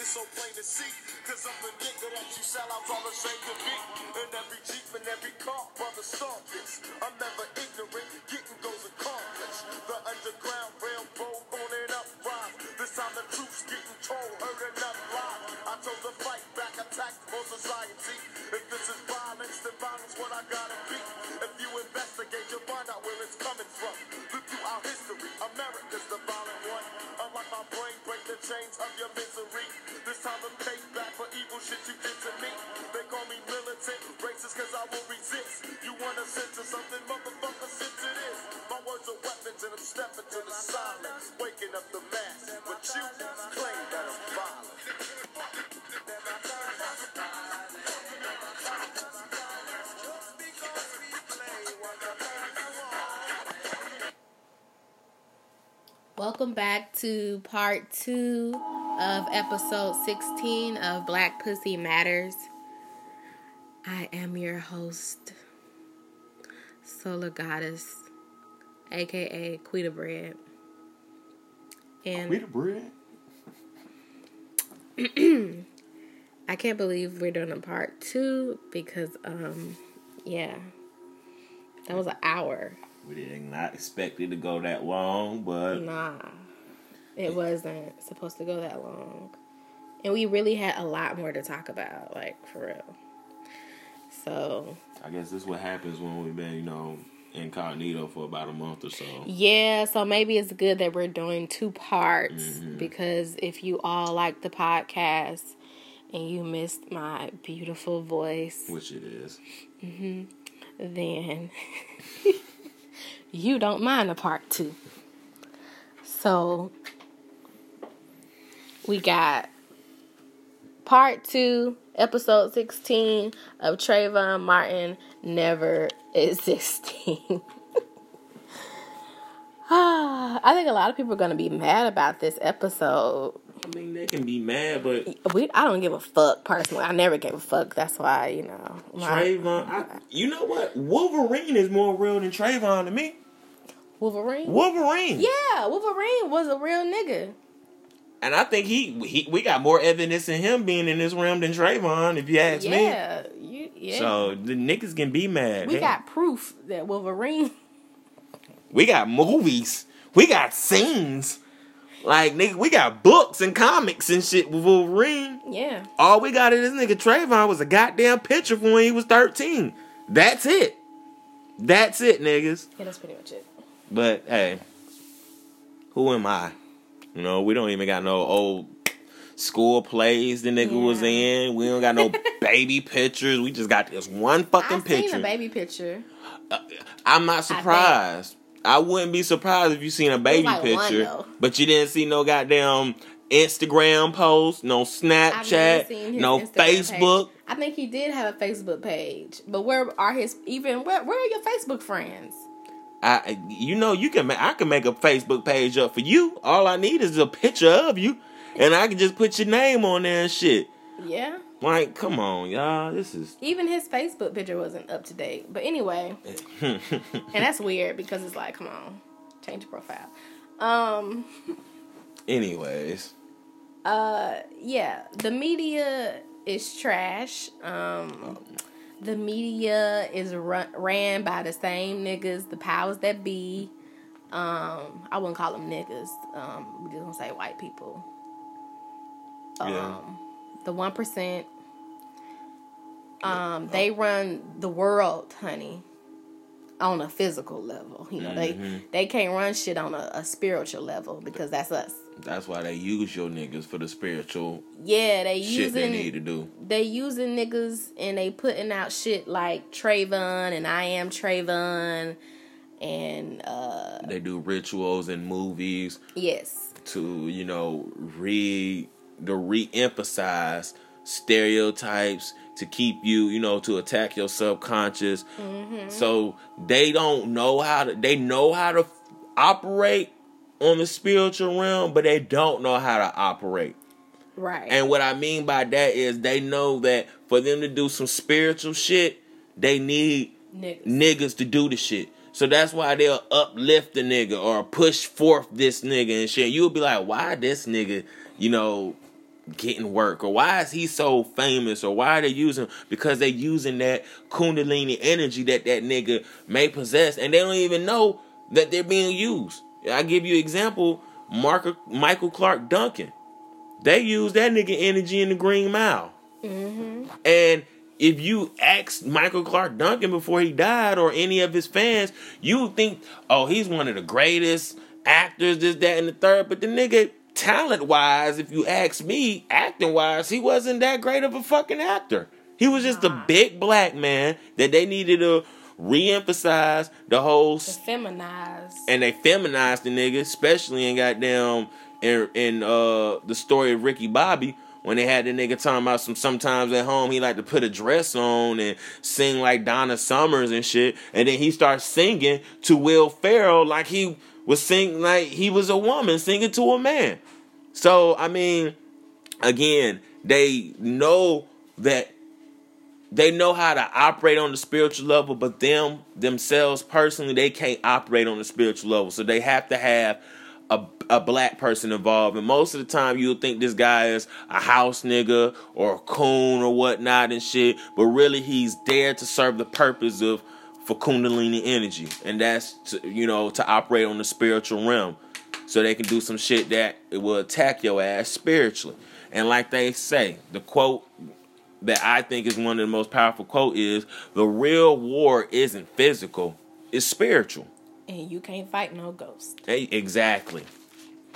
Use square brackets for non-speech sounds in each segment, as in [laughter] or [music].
It's so plain to see, cause I'm the nigga that you sell out all ashamed to be. In every Jeep and every car, brother, saw this. I'm never ignorant, getting goes accomplished. The underground railroad on and up rise. This time the troops getting told, heard enough lies. I told the fight back, attack for society. If this is violence, then violence what I gotta be. If you investigate, you'll find out where it's coming from. Look throughout history, America's the violent one. Unlock my brain, break the chains of your misery. This time to pay back for evil shit you did to me. They call me militant, racist cause I will resist. You wanna censor something, motherfucker, censor this. My words are weapons and I'm stepping to the silence. Waking up the mass, but you claim that I'm violent. Welcome back to part two of episode 16 of Black Pussy Matters. I am your host, Solar Goddess, aka Quita Bread. And Wheat bread. [clears throat] I can't believe we're doing a part two because, um, yeah, that was an hour. We did not expect it to go that long, but Nah, it wasn't supposed to go that long. And we really had a lot more to talk about, like, for real. So, I guess this is what happens when we've been, you know, incognito for about a month or so. yeah, so maybe it's good that we're doing two parts Mm-hmm. because if you all like the podcast and you missed my beautiful voice, Which it is. then [laughs] you don't mind a part two. So we got part two, episode 16 of Trayvon Martin never existing. [laughs] Ah, I think a lot of people are going to be mad about this episode. I mean, they can be mad, but We, I don't give a fuck personally. I never gave a fuck. That's why you know. my- Trayvon, I, you know what? Wolverine is more real than Trayvon to me. Wolverine. Wolverine. Yeah, Wolverine was a real nigga. And I think he, he we got more evidence in him being in this realm than Trayvon, if you ask me. Yeah, you, yeah. So the niggas can be mad. we got proof that Wolverine. [laughs] we got movies. We got scenes. Like nigga, we got books and comics and shit with Wolverine. Yeah, All we got of this nigga Trayvon was a goddamn picture from when he was 13. That's it. That's it, niggas. yeah, that's pretty much it. But hey, who am I? You know, we don't even got no old school plays the nigga was in. We don't got no [laughs] baby pictures. We just got this one fucking I've seen picture. a baby picture. Uh, I'm not surprised. I, wouldn't be surprised if you seen a baby like picture, though. but you didn't see no goddamn Instagram post, no Snapchat, no Instagram Facebook. page. I think he did have a Facebook page, but where are his even? Where where are your Facebook friends? I, you know, you can. I can make a Facebook page up for you. All I need is a picture of you, and I can just put your name on there and shit. Yeah, Like, come on, y'all. This is. even his Facebook picture wasn't up to date. But anyway, [laughs] and that's weird because it's like, come on, change your profile. Um. Anyways, Uh, yeah, the media is trash. Um, the media is run, ran by the same niggas, the powers that be. Um, I wouldn't call them niggas. Um, we just gonna say white people. Um, Yeah. the one percent. Um, they run the world, honey, on a physical level. You know, they they can't run shit on a, a spiritual level because that's us. That's why they use your niggas for the spiritual Yeah, they shit they need to do. they using niggas and they putting out shit like Trayvon and I am Trayvon and uh They do rituals and movies yes. to you know re to re-emphasize stereotypes to keep you you know to attack your subconscious so they don't know how to they know how to operate on the spiritual realm but they don't know how to operate Right. and what i mean by that is they know that for them to do some spiritual shit they need niggas. niggas to do the shit. So that's why they'll uplift the nigga or push forth this nigga and shit. You'll be like, why this nigga, you know, getting work or why is he so famous or why are they using because they using that kundalini energy that that nigga may possess and they don't even know that they're being used i give you example Mark, michael clarke duncan they use that nigga energy in the green mile Mm-hmm. and if you ask Michael Clarke Duncan before he died or any of his fans, you would think, oh, he's one of the greatest actors, this, that, and the third. But the nigga, talent wise, if you ask me, acting wise, he wasn't that great of a fucking actor. He was just a big black man that they needed to re-emphasize the whole feminize. and they feminized the nigga, especially in goddamn in in uh the story of Ricky Bobby when they had the nigga talking about some sometimes at home he like to put a dress on and sing like Donna Summers and shit, and then he starts singing to Will Ferrell like he was singing like he was a woman singing to a man. So I mean, again, they know that they know how to operate on the spiritual level, but them themselves personally, they can't operate on the spiritual level. So they have to have a, a black person involved. And most of the time, you'll think this guy is a house nigga or a coon or whatnot and shit, but really he's there to serve the purpose of for Kundalini energy, and that's to, you know to operate on the spiritual realm, so they can do some shit that it will attack your ass spiritually. And like they say, the quote that I think is one of the most powerful quote is the real war isn't physical, it's spiritual. And you can't fight no ghost. Hey, exactly.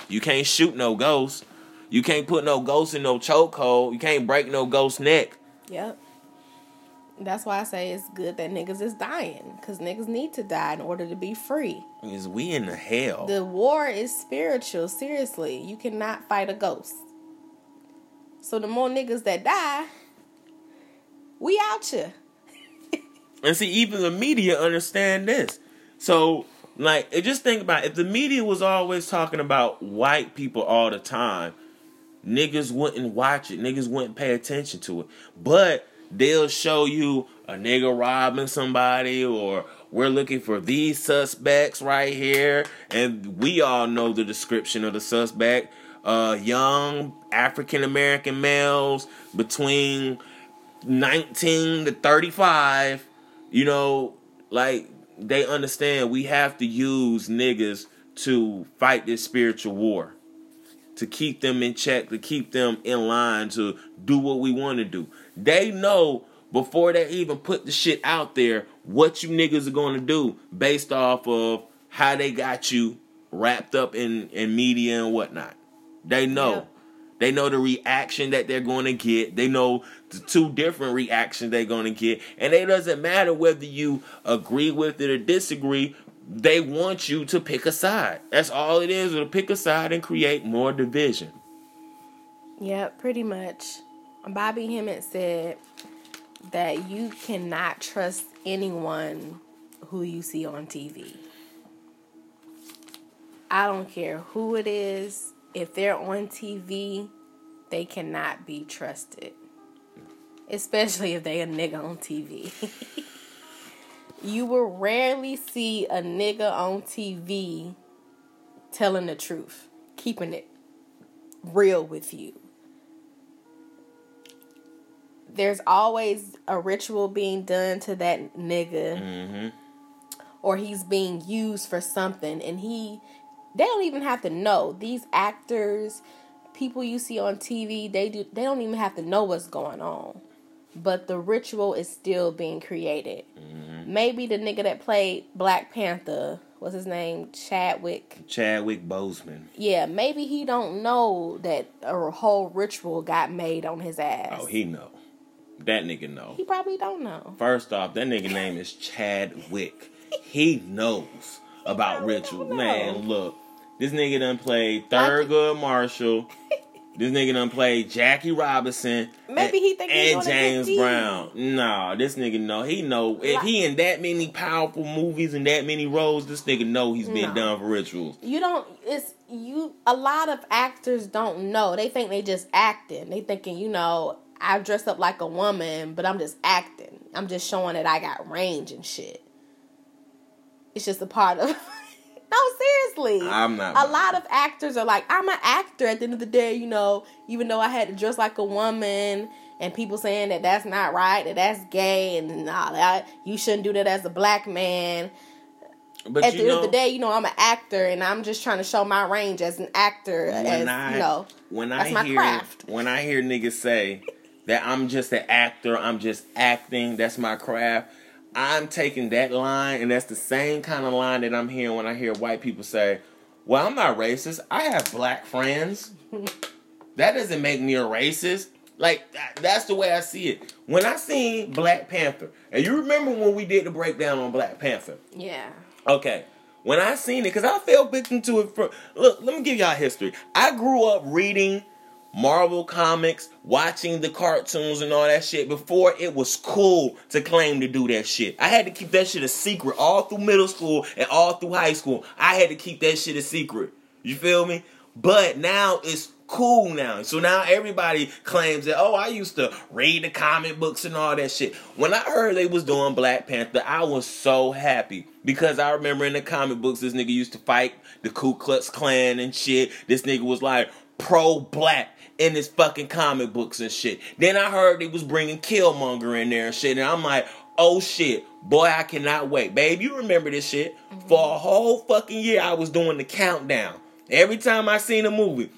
You can't shoot no ghost. You can't put no ghost in no chokehold. You can't break no ghost neck. Yep. That's why I say it's good that niggas is dying. Because niggas need to die in order to be free. Is we in the hell? The war is spiritual. Seriously. You cannot fight a ghost. So the more niggas that die, we out here. And see, even the media understand this. So, like, just think about it. if the media was always talking about white people all the time, niggas wouldn't watch it. Niggas wouldn't pay attention to it. But they'll show you a nigga robbing somebody or we're looking for these suspects right here. And we all know the description of the suspect. Uh, young African American males between 19 to 35, you know, like they understand we have to use niggas to fight this spiritual war, to keep them in check, to keep them in line, to do what we want to do. They know before they even put the shit out there what you niggas are going to do based off of how they got you wrapped up in, in media and whatnot. They know. They know the reaction that they're going to get. They know the two different reactions they're going to get. And it doesn't matter whether you agree with it or disagree. They want you to pick a side. That's all it is, to pick a side and create more division. Yep, pretty much. Bobby Hemmitt said that you cannot trust anyone who you see on TV. I don't care who it is. If they're on TV, they cannot be trusted. Especially if they a nigga on TV. [laughs] you will rarely see a nigga on TV telling the truth, keeping it real with you. There's always a ritual being done to that nigga, Mm-hmm. or he's being used for something, and he they don't even have to know. These actors, people you see on TV, they do they don't even have to know what's going on. But the ritual is still being created. Mm-hmm. Maybe the nigga that played Black Panther, what's his name? Chadwick Chadwick Boseman. yeah, maybe he don't know that a whole ritual got made on his ass. Oh, he know. That nigga know. He probably don't know. First off, that nigga name is Chadwick. He knows about [laughs] ritual. Man, look. This nigga done played Thurgood Marshall. [laughs] this nigga done played Jackie Robinson. Maybe he think he and doing a good James. Brown. Nah, this nigga know. He know if he in that many powerful movies and that many roles, this nigga know he's been No. done for rituals. You don't. It's you. A lot of actors don't know. They think they just acting. They thinking, you know, I dress up like a woman, but I'm just acting. I'm just showing that I got range and shit. It's just a part of. [laughs] No, seriously. I'm not A lot of actors are like, I'm an actor at the end of the day, you know, even though I had to dress like a woman and people saying that that's not right, that that's gay and all that. You shouldn't do that as a black man. But at the end of the day, you know, I'm an actor and I'm just trying to show my range as an actor. when as, I you know, when that's I my hear craft. when I hear niggas say that I'm just an actor, I'm just acting, that's my craft. I'm taking that line, and that's the same kind of line that I'm hearing when I hear white people say, "Well, I'm not racist. I have black friends." [laughs] that doesn't make me a racist. Like that's the way I see it. When I seen Black Panther, and you remember when we did the breakdown on Black Panther, yeah. Okay. When I seen it, because I fell victim to it from look, let me give y'all history. I grew up reading Marvel comics, watching the cartoons and all that shit before it was cool to claim to do that shit. I had to keep that shit a secret all through middle school and all through high school. I had to keep that shit a secret. You feel me? But now it's cool now. So now everybody claims that, oh, I used to read the comic books and all that shit. When I heard they was doing Black Panther, I was so happy. Because I remember in the comic books, this nigga used to fight the Ku Klux Klan and shit. This nigga was like pro black in his fucking comic books and shit. Then I heard they was bringing Killmonger in there and shit. And I'm like, oh shit, boy, I cannot wait. Babe, you remember this shit? Mm-hmm. For a whole fucking year, I was doing the countdown. Every time I seen a movie,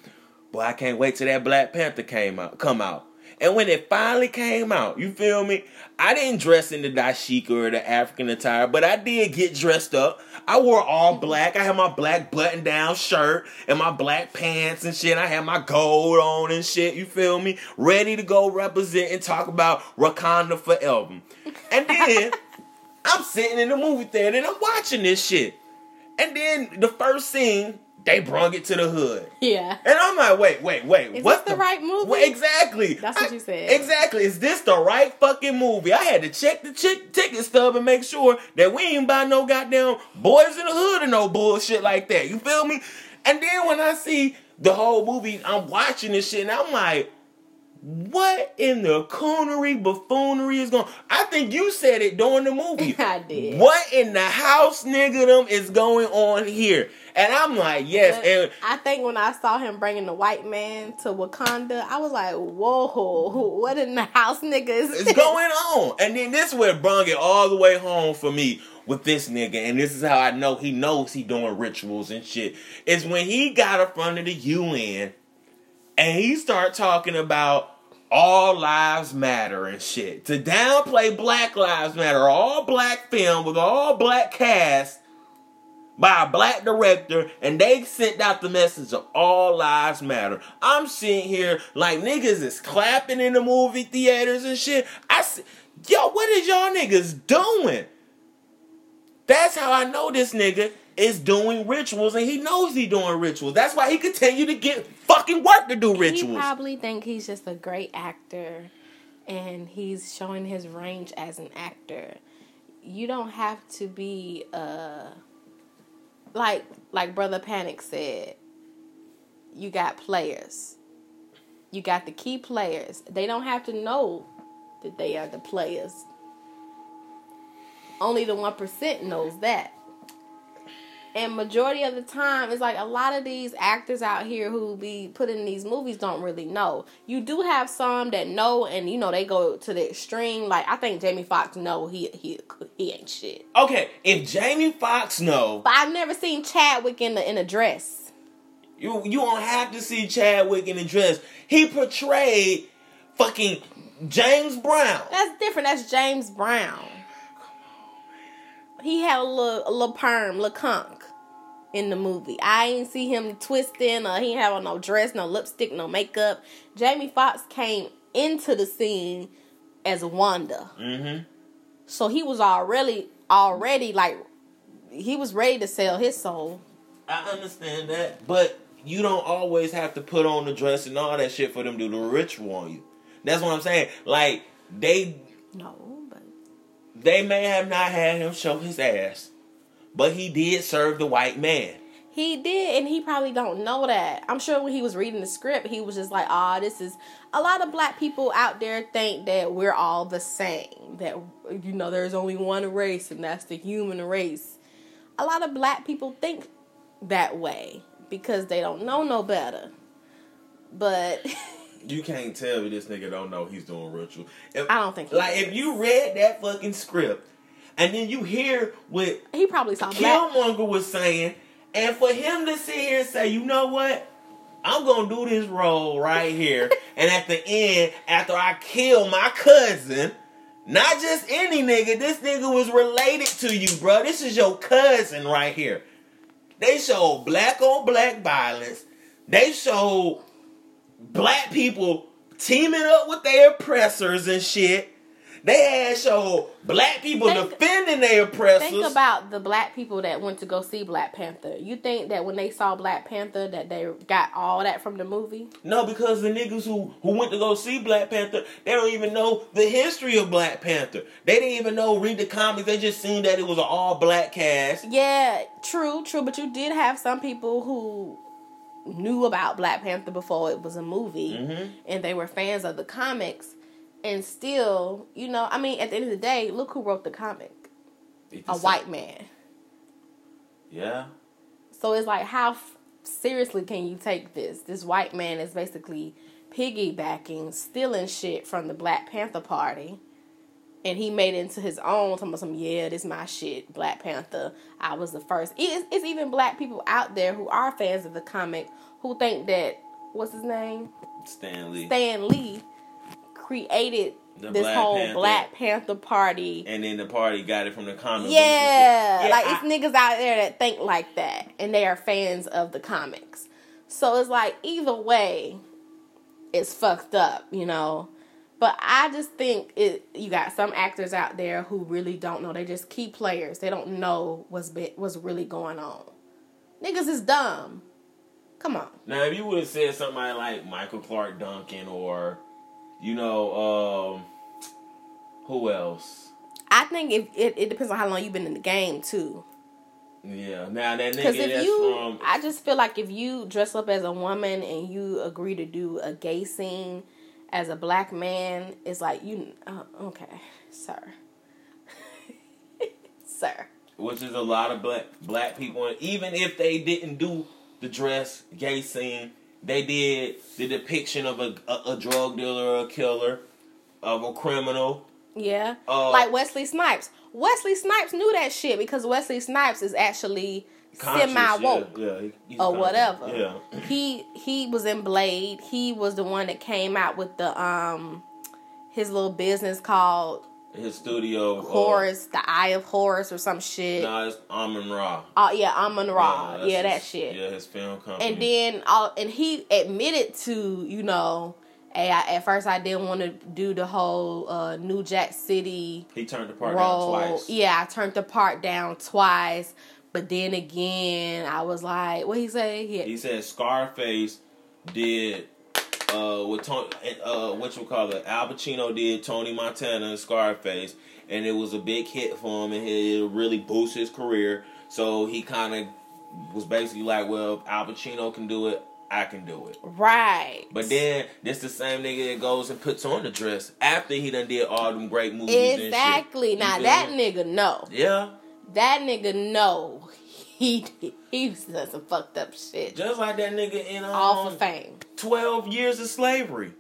Boy, I can't wait till that Black Panther came out, come out. And when it finally came out, you feel me? I didn't dress in the dashiki or the African attire, but I did get dressed up. I wore all black. I had my black button down shirt and my black pants and shit. I had my gold on and shit. You feel me? Ready to go represent and talk about Wakanda forever. And then [laughs] I'm sitting in the movie theater and I'm watching this shit. And then the first scene, they brung it to the hood. Yeah. And I'm like, wait, wait, wait. Is what's this the right movie? Well, exactly. That's what I- you said. Exactly. Is this the right fucking movie? I had to check the chick ticket stub and make sure that we ain't buy no goddamn boys in the hood or no bullshit like that. You feel me? And then when I see the whole movie, I'm watching this shit and I'm like, what in the coonery buffoonery is going? I think you said it during the movie. [laughs] I did. What in the house nigga Them is going on here? And I'm like, yes. And I think when I saw him bringing the white man to Wakanda, I was like, "Whoa, [laughs] what in the house, niggas?" is going on? And then this would brung it all the way home for me with this nigga. And this is how I know he knows he doing rituals and shit. Is when he got in front of the UN and he start talking about all lives matter and shit. To downplay Black Lives Matter, all black film with all black cast by a black director, and they sent out the message of all lives matter. I'm sitting here like niggas is clapping in the movie theaters and shit. I s- yo, what is y'all niggas doing? That's how I know this nigga is doing rituals, and he knows he doing rituals. That's why he continue to get fucking work to do rituals. He probably think he's just a great actor, and he's showing his range as an actor. You don't have to be uh like like brother Panic said. You got players. You got the key players. They don't have to know that they are the players. Only the one percent knows that. And majority of the time, it's like a lot of these actors out here who be put in these movies don't really know. You do have some that know, and you know they go to the extreme. Like I think Jamie Foxx know he he he ain't shit. Okay, if Jamie Foxx know, But I've never seen Chadwick in the in a dress. you you don't have to see Chadwick in a dress. He portrayed fucking James Brown. That's different. That's James Brown. He had a little a little perm, little conk in the movie. I ain't see him twisting or he have on no dress, no lipstick, no makeup. Jamie Foxx came into the scene as Wanda. Mm-hmm. So he was already already like he was ready to sell his soul. I understand that, but you don't always have to put on the dress and all that shit for them to do the ritual on you. That's what I'm saying. Like they No, they may have not had him show his ass, but he did serve the white man. He did, and he probably don't know that. I'm sure when he was reading the script, he was just like, "Ah, this is." A lot of black people out there think that we're all the same. That you know, there's only one race, and that's the human race. A lot of black people think that way because they don't know no better. But [laughs] You can't tell me this nigga don't know he's doing ritual. If, I don't think like is. if you read that fucking script and then you hear what he probably saw black. Killmonger was saying, and for him to sit here and say, you know what? I'm gonna do this role right here, [laughs] and at the end, after I kill my cousin, not just any nigga, this nigga was related to you, bro. This is your cousin right here. They showed black on black violence. They showed black people teaming up with their oppressors and shit. They had show black people Think- defending their oppressors. Think about the black people that went to go see Black Panther. You think that when they saw Black Panther that they got all that from the movie? No, because the niggas who, who went to go see Black Panther, they don't even know the history of Black Panther. They didn't even know read the comics. They just seen that it was an all black cast. Yeah, true, true. But you did have some people who knew about Black Panther before it was a movie, Mhm. and they were fans of the comics. And still, you know, I mean, at the end of the day, look who wrote the comic a white man. Yeah. So it's like, how f- seriously can you take this? This white man is basically piggybacking, stealing shit from the Black Panther Party. And he made it into his own, talking about some, yeah, this my shit, Black Panther. I was the first. It's, it's even black people out there who are fans of the comic who think that, what's his name? Stanley. Stan Lee created The this Black whole Panther. Black Panther Party. and then the party got it from the comic Yeah, shit. like I- it's niggas out there that think like that, and they are fans of the comics. So it's like either way, it's fucked up, you know. But I just think it. You got some actors out there who really don't know. They just key players. They don't know what's be, what's really going on. Niggas is dumb. Come on. Now, if you would have said somebody like Michael Clarke Duncan or, you know, um, who else? I think if it, it depends on how long you've been in the game too. Yeah. Now that nigga if that's you, from I just feel like if you dress up as a woman and you agree to do a gay scene as a black man, it's like you. Uh, okay, sir, [laughs] sir. which is a lot of black black people. And even if they didn't do the dress gay scene, they did the depiction of a a, a drug dealer or a killer, of a criminal. Yeah, Uh, like Wesley Snipes. Wesley Snipes knew that shit because Wesley Snipes is actually semi woke. Yeah, yeah he- or whatever. Yeah. He he was in Blade. He was the one that came out with the um his little business called His studio. uh, Horus, the Eye of Horus or some shit. Nah, it's Amon Ra. Oh yeah, Amon Ra. that's Yeah, that his- shit. Yeah, his film company. And then all and he admitted to, you know, hey, I, at first I didn't want to do the whole uh, New Jack City he turned the part role. down twice. Yeah, I turned the part down twice. But then again, I was like, what he say? He, He said Scarface did uh what Tony uh what you call it Al Pacino did Tony Montana and Scarface and it was a big hit for him and it really boosted his career so he kind of was basically like well if Al Pacino can do it I can do it right. but then this the same nigga that goes and puts on the dress after he done did all them great movies and shit. exactly. Now that me? nigga no. yeah That nigga know. He he done some fucked up shit. just like that nigga in um, All for fame. 12 years of slavery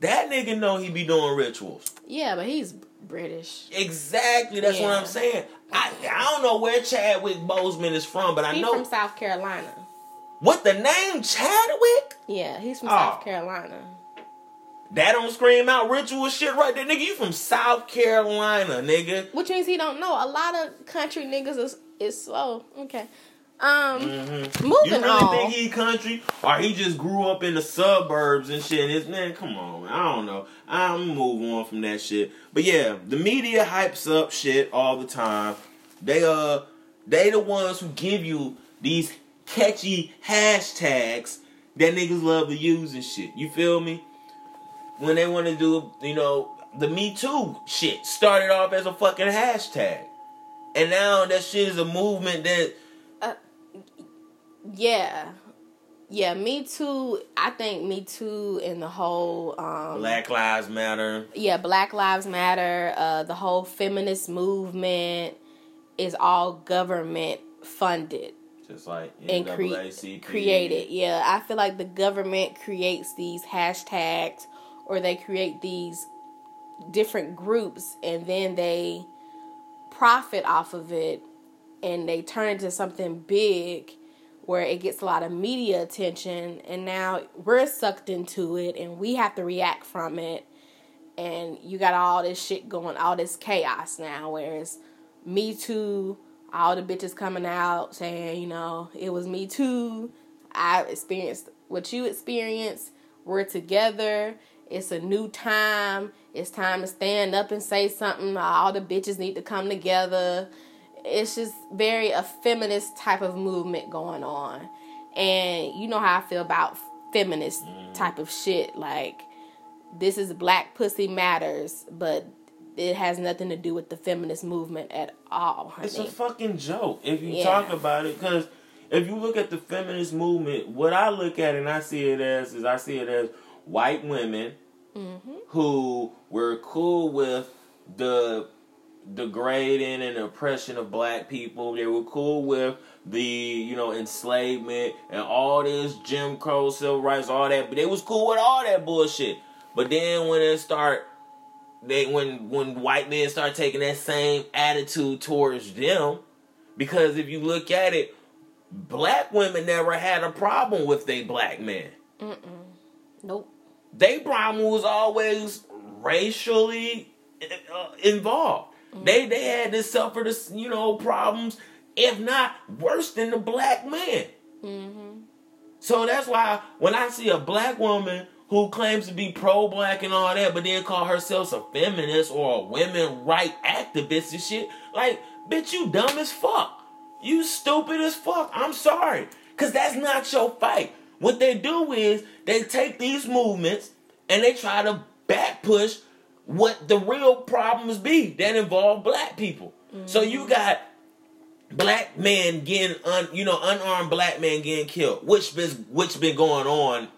that nigga know he be doing rituals Yeah, but he's British. Exactly, that's what I'm saying. I, I don't know where Chadwick Boseman is from, but I know He's know from South Carolina. what the name Chadwick. Yeah, he's from Oh. South Carolina. That don't scream out ritual shit right there, nigga. You from South Carolina, nigga. Which means he don't know. A lot of country niggas is is slow. Okay. Um Mhm. moving You really on. think he country, or he just grew up in the suburbs and shit? It's man, come on, man. I don't know. I'm move on from that shit. But yeah, the media hypes up shit all the time. They uh, they the ones who give you these catchy hashtags that niggas love to use and shit. You feel me? When they want to do, you know, the Me Too shit started off as a fucking hashtag, and now that shit is a movement that. Uh, yeah. Yeah, me too. I think me too and the whole um Black Lives Matter. yeah, Black Lives Matter, uh the whole feminist movement is all government funded. Just like and cre- NAACP. create it. Yeah, I feel like the government creates these hashtags or they create these different groups and then they profit off of it and they turn into something big where it gets a lot of media attention and now we're sucked into it and we have to react from it. And you got all this shit going all this chaos now whereas me too all the bitches coming out saying you know it was me too. I experienced what you experienced. We're together it's a new time it's time to stand up and say something all the bitches need to come together it's just very a feminist type of movement going on. And you know how I feel about feminist mm-hmm. type of shit. Like, this is Black Pussy Matters, but it has nothing to do with the feminist movement at all. Honey. It's a fucking joke if you Yeah. talk about it. Because if you look at the feminist movement, what I look at and I see it as is I see it as white women Mm-hmm. who were cool with the degrading and oppression of black people. They were cool with the you know enslavement and all this Jim Crow, civil rights, all that. But they was cool with all that bullshit. But then when it start, they when when white men start taking that same attitude towards them, because if you look at it, black women never had a problem with they black men. Nope. They problem was always racially uh, involved. They they had to suffer this you know problems, if not worse than the black man. So that's why when I see a black woman who claims to be pro-black and all that, but then call herself a feminist or a women right activist and shit, like bitch, you dumb as fuck. You stupid as fuck. I'm sorry, cause that's not your fight. What they do is they take these movements and they try to back push what the real problems be that involve black people. So you mm-hmm. got black men getting un, you know unarmed black men getting killed, which been which been going on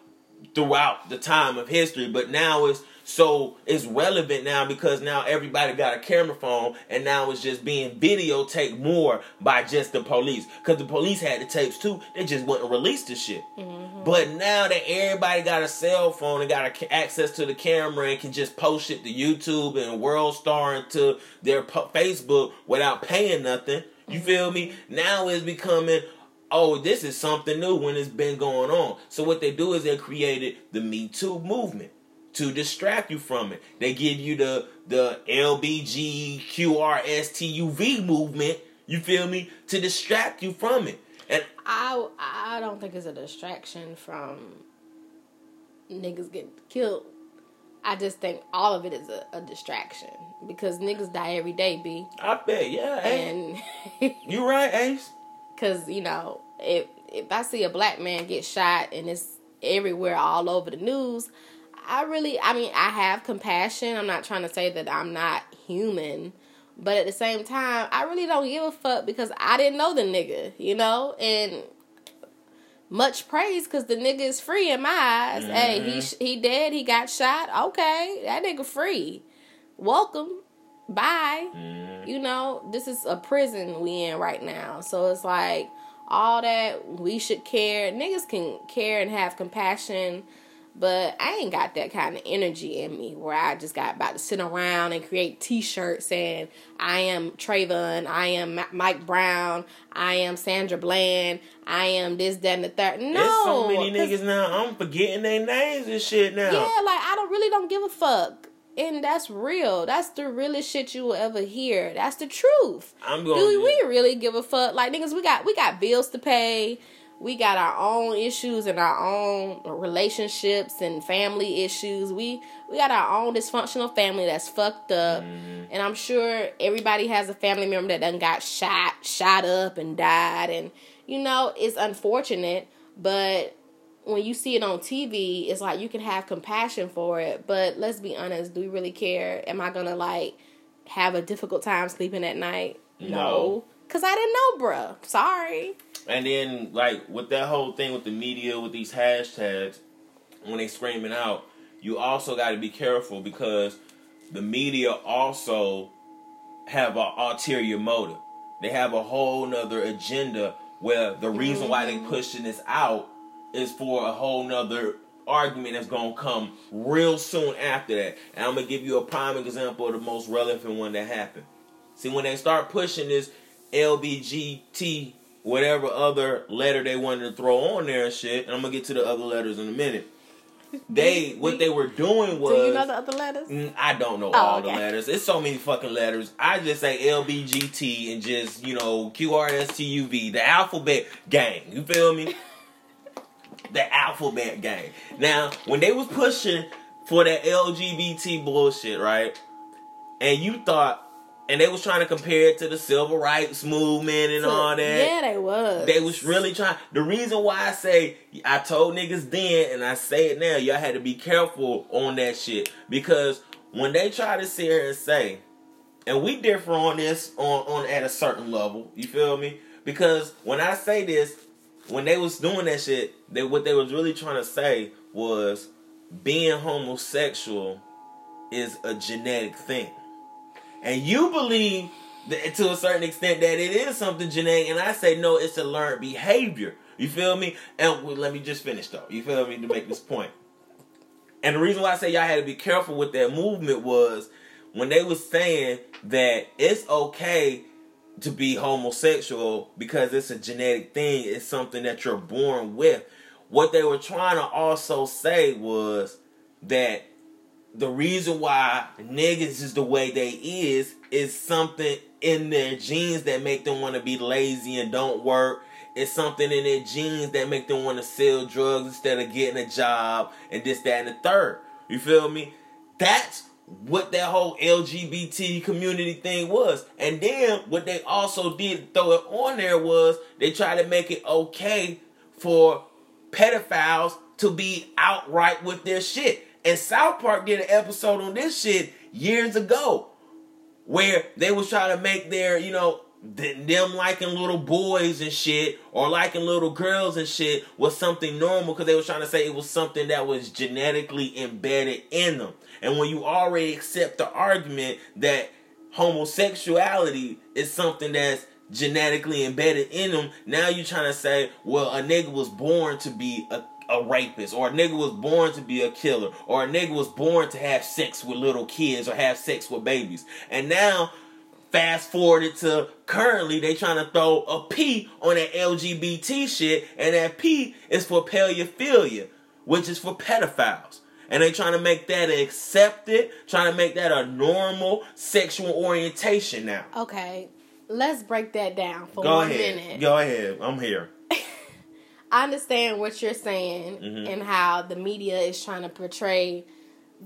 throughout the time of history, but now it's so it's relevant now because now everybody got a camera phone and now it's just being videotaped more by just the police. Cause the police had the tapes too, they just wouldn't release the shit. Mm-hmm. But now that everybody got a cell phone and got a, access to the camera and can just post it to YouTube and World Star and to their po- Facebook without paying nothing, you mm-hmm. feel me? Now it's becoming oh, this is something new when it's been going on. So what they do is they created the Me Too movement to distract you from it. They give you the the LBGQRSTUV movement, you feel me, to distract you from it. And I I don't think it's a distraction from niggas getting killed. I just think all of it is a, a distraction because niggas die every day, b. I bet, yeah, And [laughs] you right, Ace. Cause you know, if if I see a black man get shot and it's everywhere, all over the news, I really, I mean, I have compassion. I'm not trying to say that I'm not human, but at the same time, I really don't give a fuck because I didn't know the nigga, you know, and much praise because the nigga is free in my eyes. Hey, he mm-hmm. he dead. He got shot. Okay, that nigga free. Welcome. Bye mm-hmm. you know, this is a prison we in right now. So it's like all that we should care. Niggas can care and have compassion, but I ain't got that kind of energy in me where I just got about to sit around and create T-shirts saying I am Trayvon, I am Mike Brown, I am Sandra Bland, I am this, that, and the third. No, There's so many niggas now. I'm forgetting their names and shit now. yeah, like I don't really don't give a fuck. And that's real. That's the realest shit you will ever hear. That's the truth. I'm Do going. we really give a fuck? Like niggas, we got we got bills to pay. We got our own issues and our own relationships and family issues. We we got our own dysfunctional family that's fucked up. Mm-hmm. And I'm sure everybody has a family member that done got shot, shot up and died. And you know, it's unfortunate, but when you see it on TV, it's like you can have compassion for it. But let's be honest, do we really care? Am I gonna like have a difficult time sleeping at night? No. Cause I didn't know, bruh. Sorry. And then, like, with that whole thing with the media, with these hashtags, when they screaming out, you also got to be careful because the media also have an ulterior motive. They have a whole nother agenda where the reason why they Mm-hmm. pushing this out is for a whole nother argument that's gonna come real soon after that. And I'm gonna give you a prime example of the most relevant one that happened. See, when they start pushing this LBGT, whatever other letter they wanted to throw on there and shit, and I'm gonna get to the other letters in a minute. They what they were doing was Do you know the other letters? Mm, I don't know Oh, all the letters. It's so many fucking letters. I just say LBGT and just, you know, QRSTUV, the alphabet gang. You feel me? [laughs] the alphabet gang. Now, when they was pushing for that LGBT bullshit, right? And you thought, and they was trying to compare it to the civil rights movement and So- all that. Yeah, they was. They was really trying. The reason why I say I told niggas then, and I say it now, y'all had to be careful on that shit because when they try to sit here and say, and we differ on this on on at a certain level, you feel me? Because when I say this, when they was doing that shit, they what they was really trying to say was being homosexual is a genetic thing, and you believe that, to a certain extent that it is something genetic, and I say no, it's a learned behavior. You feel me? And well, let me just finish though. You feel me to make this point. And the reason why I say y'all had to be careful with that movement was when they was saying that it's okay to be homosexual because it's a genetic thing, it's something that you're born with. What they were trying to also say was that the reason why niggas is the way they is is something in their genes that make them want to be lazy and don't work. It's something in their genes that make them want to sell drugs instead of getting a job and this, that, and the third. You feel me? That's what that whole LGBT community thing was. And then what they also did throw it on there was they tried to make it okay for pedophiles to be outright with their shit. And South Park did an episode on this shit years ago where they was trying to make their, you know, them liking little boys and shit or liking little girls and shit was something normal because they was trying to say it was something that was genetically embedded in them. And when you already accept the argument that homosexuality is something that's genetically embedded in them, now you're trying to say, well, a nigga was born to be a a rapist, or a nigga was born to be a killer, or a nigga was born to have sex with little kids or have sex with babies. And now, fast forwarded to currently, they trying to throw a P on that LGBT shit, and that P is for pedophilia, which is for pedophiles. And they trying to make that accepted, trying to make that a normal sexual orientation now. Okay, let's break that down for Go one ahead. minute. Go ahead. I'm here. I understand what you're saying Mhm. and how the media is trying to portray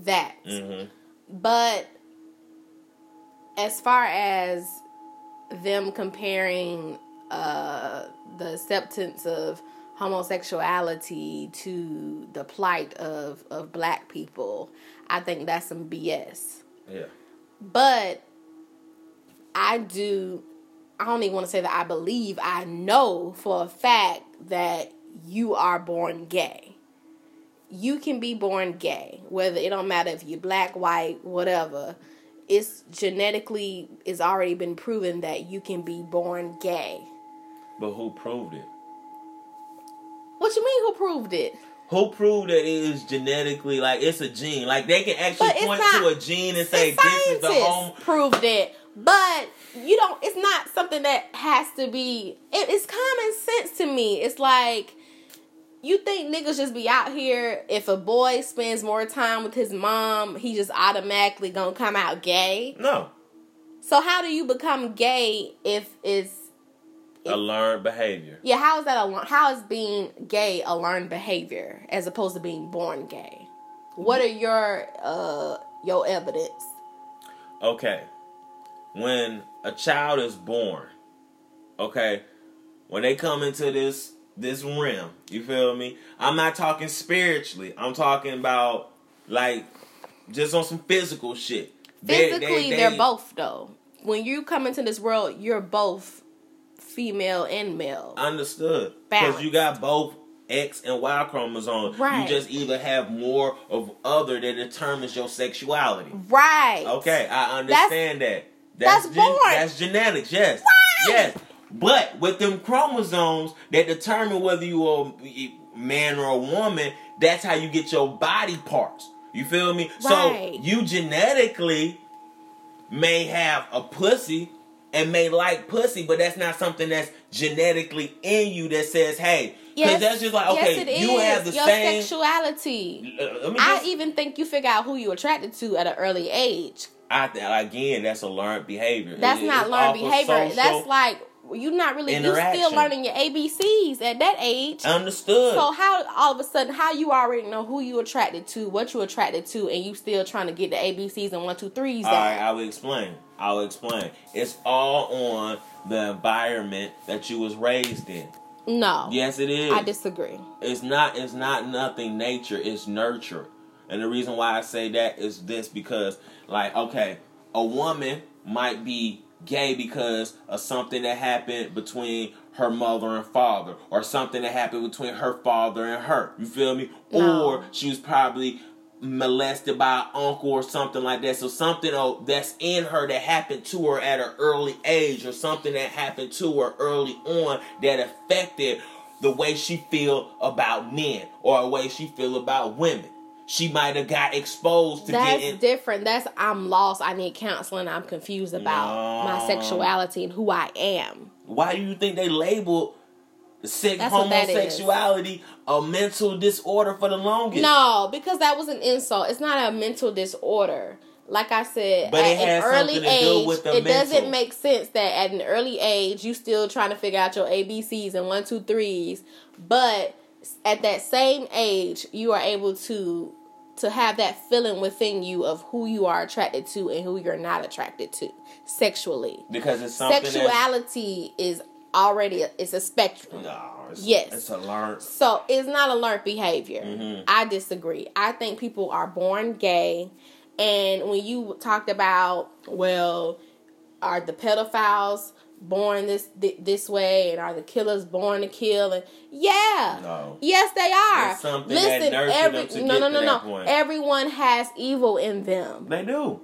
that. hmm But as far as them comparing uh, the acceptance of homosexuality to the plight of, of black people, I think that's some BS. Yeah. But I do, I don't even want to say that I believe, I know for a fact that you are born gay. You can be born gay, whether it don't matter if you're black, white, whatever. It's genetically, it's already been proven that you can be born gay. But who proved it? What you mean? Who proved it? Who proved that it is genetically like it's a gene? Like they can actually point not- to a gene and say this is the home. proved it, but you don't. It's not something that has to be. It, it's common sense to me. It's like you think niggas just be out here. If a boy spends more time with his mom, he just automatically gonna come out gay. No, So how do you become gay if it's a learned behavior. yeah? How is that a how is being gay a learned behavior as opposed to being born gay? What are your uh your evidence? Okay, when a child is born, okay, when they come into this this realm, you feel me? I'm not talking spiritually. I'm talking about like just on some physical shit. They- they- Physically, they- they, are both though. When you come into this world, you're both female and male. Understood. Because you got both X and Y chromosomes. Right. You just either have more of other that determines your sexuality. right. Okay, I understand that. That's born. That's genetics, yes. Right. Yes. But with them chromosomes that determine whether you are a man or a woman, that's how you get your body parts. You feel me? Right. So you genetically may have a pussy and may like pussy, but that's not something that's genetically in you that says, hey, because that's just like, okay, yes, you is. have the Your same. sexuality. Let I even think you figure out who you're attracted to at an early age. I, again, that's a learned behavior. That's It- not learned behavior. That's like you're not really. You still learning your ABCs at that age. understood. So how all of a sudden how you already know who you attracted to, what you attracted to, and you still trying to get the ABCs and one two threes All right, I will explain. I will explain. It's all on the environment that you was raised in. no, Yes, it is. I disagree. It's not. It's not nothing. Nature. It's nurture. And the reason why I say that is this because, like, okay, a woman might be gay because of something that happened between her mother and father, or something that happened between her father and her. You feel me? No. Or she was probably molested by an uncle or something like that. So something oh, that's in her that happened to her at an early age, or something that happened to her early on that affected the way she feel about men or the way she feel about women. She might have got exposed to That's getting. different. That's I'm lost. I need counseling. I'm confused about my sexuality and who I am. Why do you think they labeled sick That's what that is. homosexuality a mental disorder for the longest? No, because that was an insult. It's not a mental disorder. Like I said, But it at an early something to do age, it mental. doesn't make sense that at an early age you still trying to figure out your ABCs and one, two, threes, but at that same age you are able to to have that feeling within you of who you are attracted to and who you're not attracted to sexually. because it's something. Sexuality is already a, it's a spectrum. No, it's, Yes. it's a learn. So it's not a learned behavior. Mhm. I disagree. I think people are born gay, and when you talked about, well, are the pedophiles born this this way, and are the killers born to kill? And yeah, No. yes, they are. It's something that nurtured them to no, no, no, no. Everyone has evil in them. They do.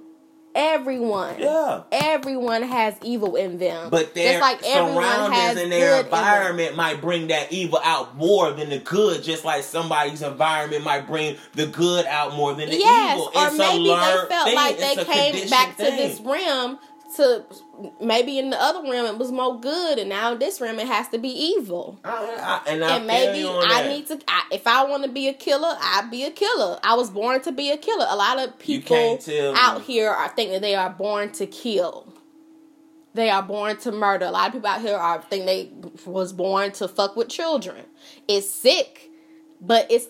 Everyone. Yeah. Everyone has evil in them. But their Just like everyone has surroundings and their environment might bring that evil out more than the good, just like somebody's environment might bring the good out more than the yes, evil. or It's maybe they felt thing. like It's they came back to this realm to maybe in the other realm it was more good, and now this realm it has to be evil. I, I, and I and maybe feel you on I need to. I, if I want to be a killer, I be a killer. I was born to be a killer. A lot of people out me. here are think that they are born to kill. They are born to murder. A lot of people out here are think they was born to fuck with children. It's sick, but it's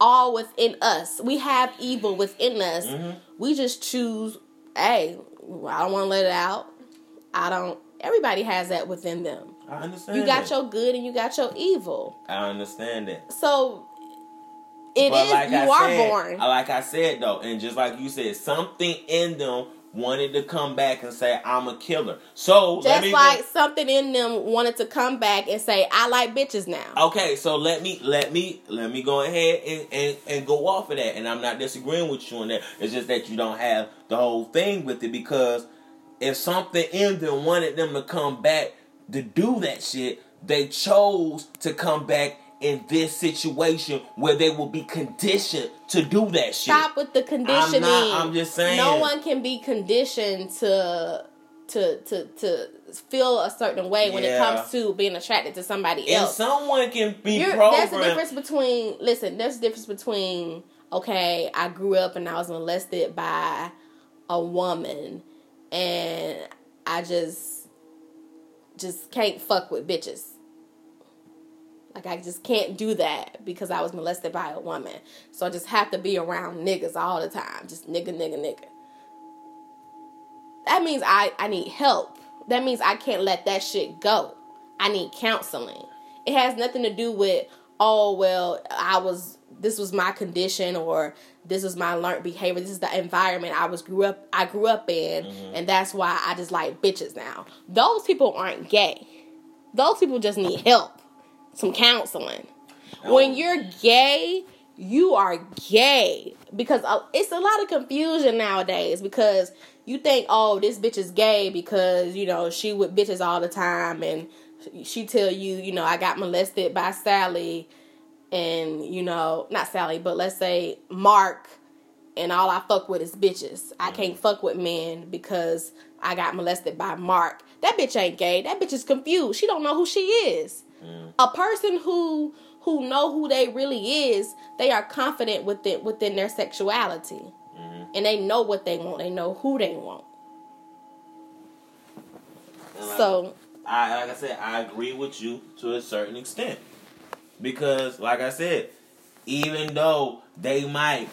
all within us. We have evil within us. Mm-hmm. We just choose. Hey, I don't want to let it out. I don't. Everybody has that within them. I understand. You got that. your good and you got your evil. I understand that. So it is. But like you I are said, born. Like I said though, and just like you said, something in them wanted to come back and say, "I'm a killer." So let Just me like something in them wanted to come back and say, "I like bitches now." Okay, so let me let me let me go ahead and, and, and go off of that. And I'm not disagreeing with you on that. It's just that you don't have the whole thing with it because if something in them wanted them to come back to do that shit, they chose to come back in this situation where they will be conditioned to do that shit. Stop with the conditioning. I'm not, I'm just saying. No one can be conditioned to to to to feel a certain way when it comes to being attracted to somebody And else. someone can be You're, there's programmed. a difference between listen. There's a difference between okay, I grew up and I was molested by a woman, and I just just can't fuck with bitches. Like I just can't do that because I was molested by a woman. So I just have to be around niggas all the time. Just nigga, nigga, nigga. That means I, I need help. That means I can't let that shit go. I need counseling. It has nothing to do with, oh well, I was this was my condition or this is my learned behavior. This is the environment I was grew up I grew up in mm-hmm. and that's why I just like bitches now. Those people aren't gay. Those people just need help. Some counseling. When you're gay, you are gay because uh, it's a lot of confusion nowadays because you think oh this bitch is gay because you know she with bitches all the time and she tell you you know I got molested by Sally and you know not Sally but let's say Mark and all I fuck with is bitches. I can't fuck with men because I got molested by Mark. That bitch ain't gay. That bitch is confused. She don't know who she is. A person who who know who they really is, they are confident within within their sexuality. Mm-hmm. And they know what they want. They know who they want. Like- So I like I said, I agree with you to a certain extent. Because like I said, even though they might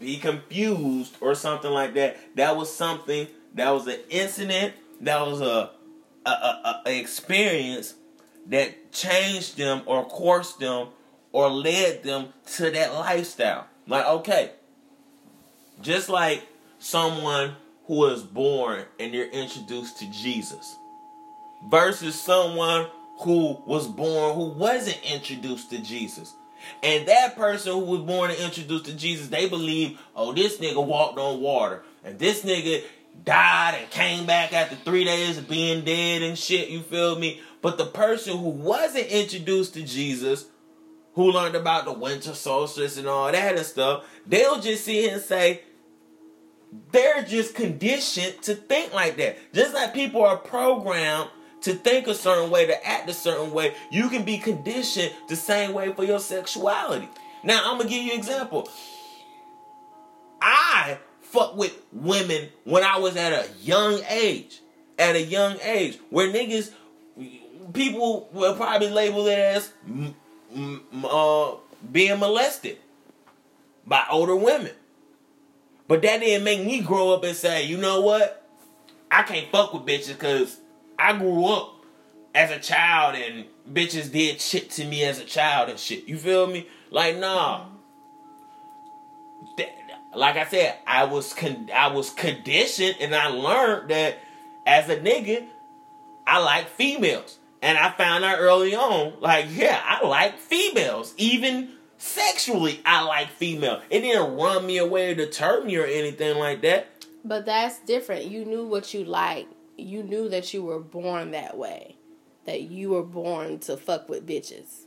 be confused or something like that, that was something that was an incident, that was a, a, a- a experience that changed them or course them or led them to that lifestyle. Like, okay, just like someone who is born and you're introduced to Jesus versus someone who was born who wasn't introduced to Jesus. And that person who was born and introduced to Jesus, they believe, oh, this nigga walked on water. And this nigga died and came back after three days of being dead and shit, you feel me? But the person who wasn't introduced to Jesus, who learned about the winter solstice and all that and stuff, they'll just see and say, they're just conditioned to think like that. Just like people are programmed to think a certain way, to act a certain way, you can be conditioned the same way for your sexuality. Now, I'm gonna give you an example. I fuck with women when I was at a young age. At a young age, where niggas, people will probably label it as uh, being molested by older women. But that didn't make me grow up and say, you know what? I can't fuck with bitches because I grew up as a child and bitches did shit to me as a child and shit. You feel me? Like, nah. That- like I said, I was con- I was conditioned and I learned that as a nigga, I like females. And I found out early on, like, yeah, I like females. Even sexually, I like female. It didn't run me away or deter me or anything like that. But that's different. You knew what you liked. You knew that you were born that way. That you were born to fuck with bitches.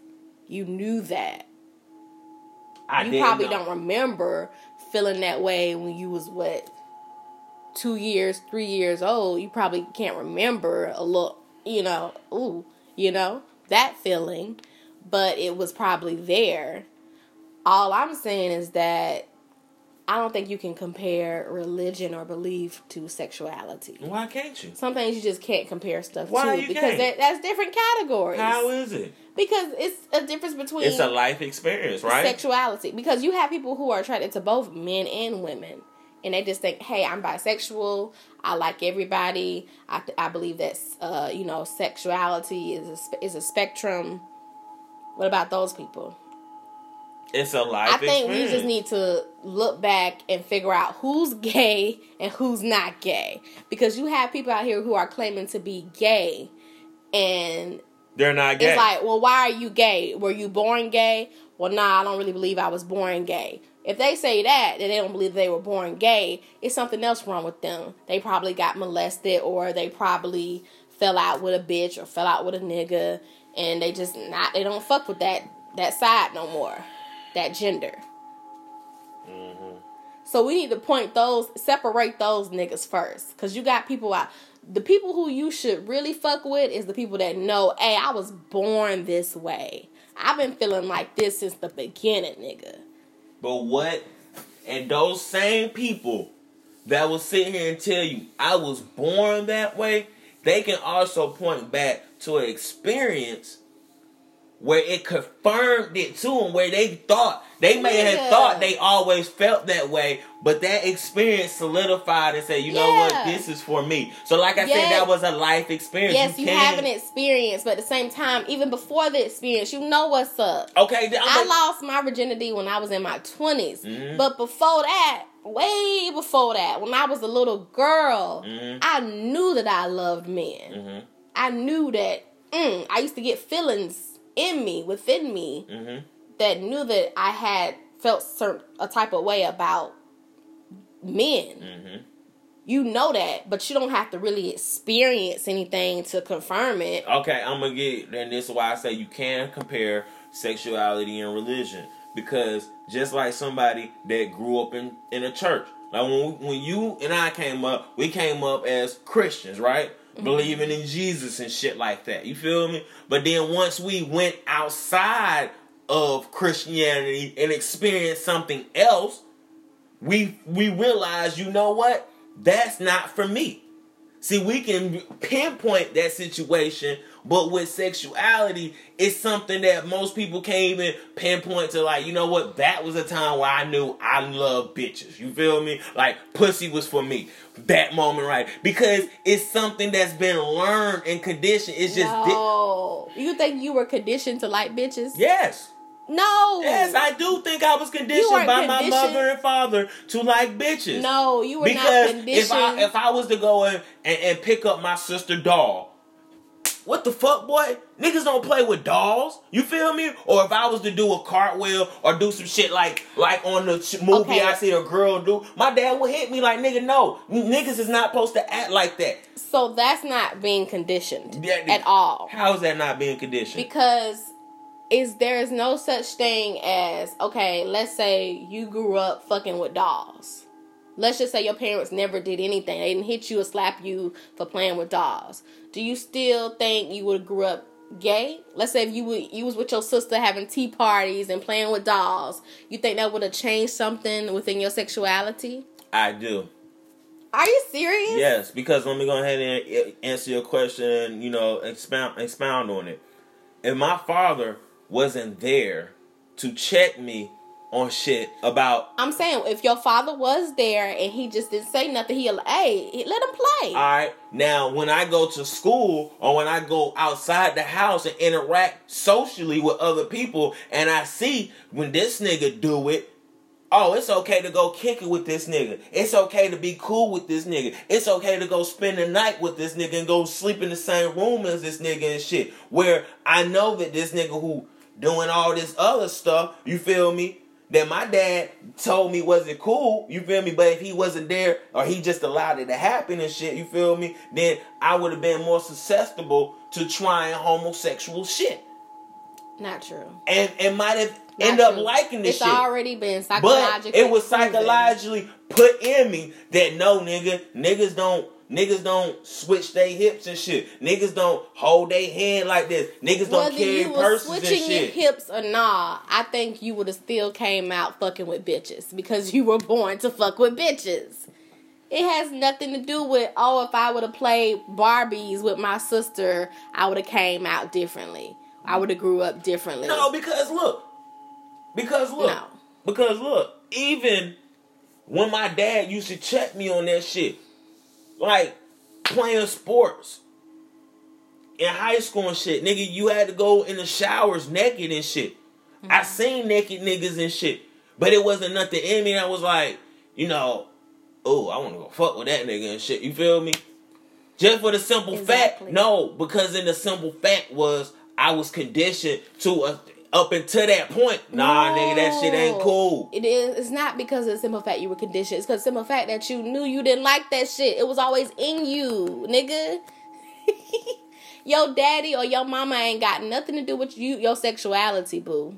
You knew that. I you probably know. don't remember feeling that way when you was what two years, three years old. You probably can't remember a look, you know, ooh, you know, that feeling. But it was probably there. All I'm saying is that I don't think you can compare religion or belief to sexuality. Why can't you? Some things you just can't compare stuff Why to because that, that's different categories. How is it? because it's a difference between It's a life experience, right? sexuality because you have people who are attracted to both men and women and they just think hey i'm bisexual i like everybody i, I believe that uh, you know sexuality is a, is a spectrum what about those people It's a life i think we just need to look back and figure out who's gay and who's not gay because you have people out here who are claiming to be gay and They're not gay. it's like, well, why are you gay? Were you born gay? Well, nah, I don't really believe I was born gay. If they say that, that they don't believe they were born gay, it's something else wrong with them. They probably got molested or they probably fell out with a bitch or fell out with a nigga and they just not they don't fuck with that that side no more. That gender. Mm-hmm. So we need to point those, separate those niggas first, cause you got people out. The people who you should really fuck with is the people that know, hey, I was born this way. I've been feeling like this since the beginning, nigga. But what? And those same people that will sit here and tell you I was born that way, they can also point back to an experience where it confirmed it to them, where they thought they may Yeah. have thought they always felt that way, but that experience solidified and said, you know what, this is for me. So, like I said, that was a life experience. Yes, you, can- have an experience, but at the same time, even before the experience, you know what's up. Okay, I lost my virginity when I was in my 20s. Mhm. But before that, way before that, when I was a little girl, Mhm. I knew that I loved men. Mhm, I knew that mm, I used to get feelings in me, within me, mhm. that knew that I had felt certain a type of way about men. Mm-hmm. You know that, but you don't have to really experience anything to confirm it. Okay, I'm gonna get, and this is why I say you can compare sexuality and religion because just like somebody that grew up in in a church, like when when you and I came up, we came up as Christians, right? Believing in Jesus and shit like that. You feel me? But then once we went outside of Christianity and experienced something else, we we realized, you know what? That's not for me. See, we can pinpoint that situation, but with sexuality, it's something that most people can't even pinpoint to. Like, you know what? That was a time where I knew I love bitches. You feel me? Like, pussy was for me. That moment, right? Because it's something that's been learned and conditioned. It's just di- no, you think you were conditioned to like bitches? yes. No. Yes, I do think I was conditioned by my mother and father to like bitches. No, you were not because conditioned. if I if I was to go in and, and pick up my sister doll, what the fuck, boy? Niggas don't play with dolls. You feel me? Or if I was to do a cartwheel or do some shit like like on the movie Okay. I see a girl do, my dad would hit me like, nigga, no, niggas is not supposed to act like that. so that's not being conditioned at all. How is that not being conditioned? because is there is no such thing as okay let's say you grew up fucking with dolls. Let's just say your parents never did anything. They didn't hit you or slap you for playing with dolls. Do you still think you would have grew up gay? Let's say if you would you was with your sister having tea parties and playing with dolls you think that would have changed something within your sexuality? I do. are you serious? Yes, because let me go ahead and uh, answer your question you know expound expound on it. If my father wasn't there to check me on shit about i'm saying if your father was there and he just didn't say nothing he'll hey let him play all right now when I go to school or when I go outside the house and interact socially with other people and I see when this nigga do it Oh, it's okay to go kick it with this nigga. It's okay to be cool with this nigga. It's okay to go spend the night with this nigga and go sleep in the same room as this nigga and shit. Where I know that this nigga who doing all this other stuff, you feel me? That my dad told me wasn't cool, you feel me? But if he wasn't there or he just allowed it to happen and shit, you feel me? Then I would have been more susceptible to trying homosexual shit. not true And and might have Not end up true. liking this shit. it's shit. already been But psychologically it was proven. psychologically put in me that no nigga, niggas don't niggas don't switch their hips and shit. Niggas don't hold their hand like this. Niggas don't carry you was purses and switching your shit. hips or nah, I think you would have still came out fucking with bitches because you were born to fuck with bitches. It has nothing to do with oh, if I would have played Barbies with my sister, I would have came out differently. I would have grew up differently. No, because look. Because look. No. Because look, even when my dad used to check me on that shit, like playing sports in high school and shit, nigga, you had to go in the showers naked and shit. I seen naked niggas and shit, but it wasn't nothing in me that was like, you know, oh, I want to go fuck with that nigga and shit. You feel me? Just for the simple Exactly. fact, no, because in the simple fact was I was conditioned to uh, up until that point. Nah, nigga, that shit ain't cool. It is. It's not because of the simple fact you were conditioned. It's because the simple fact that you knew you didn't like that shit. It was always in you, nigga. [laughs] your daddy or your mama ain't got nothing to do with you, your sexuality, boo.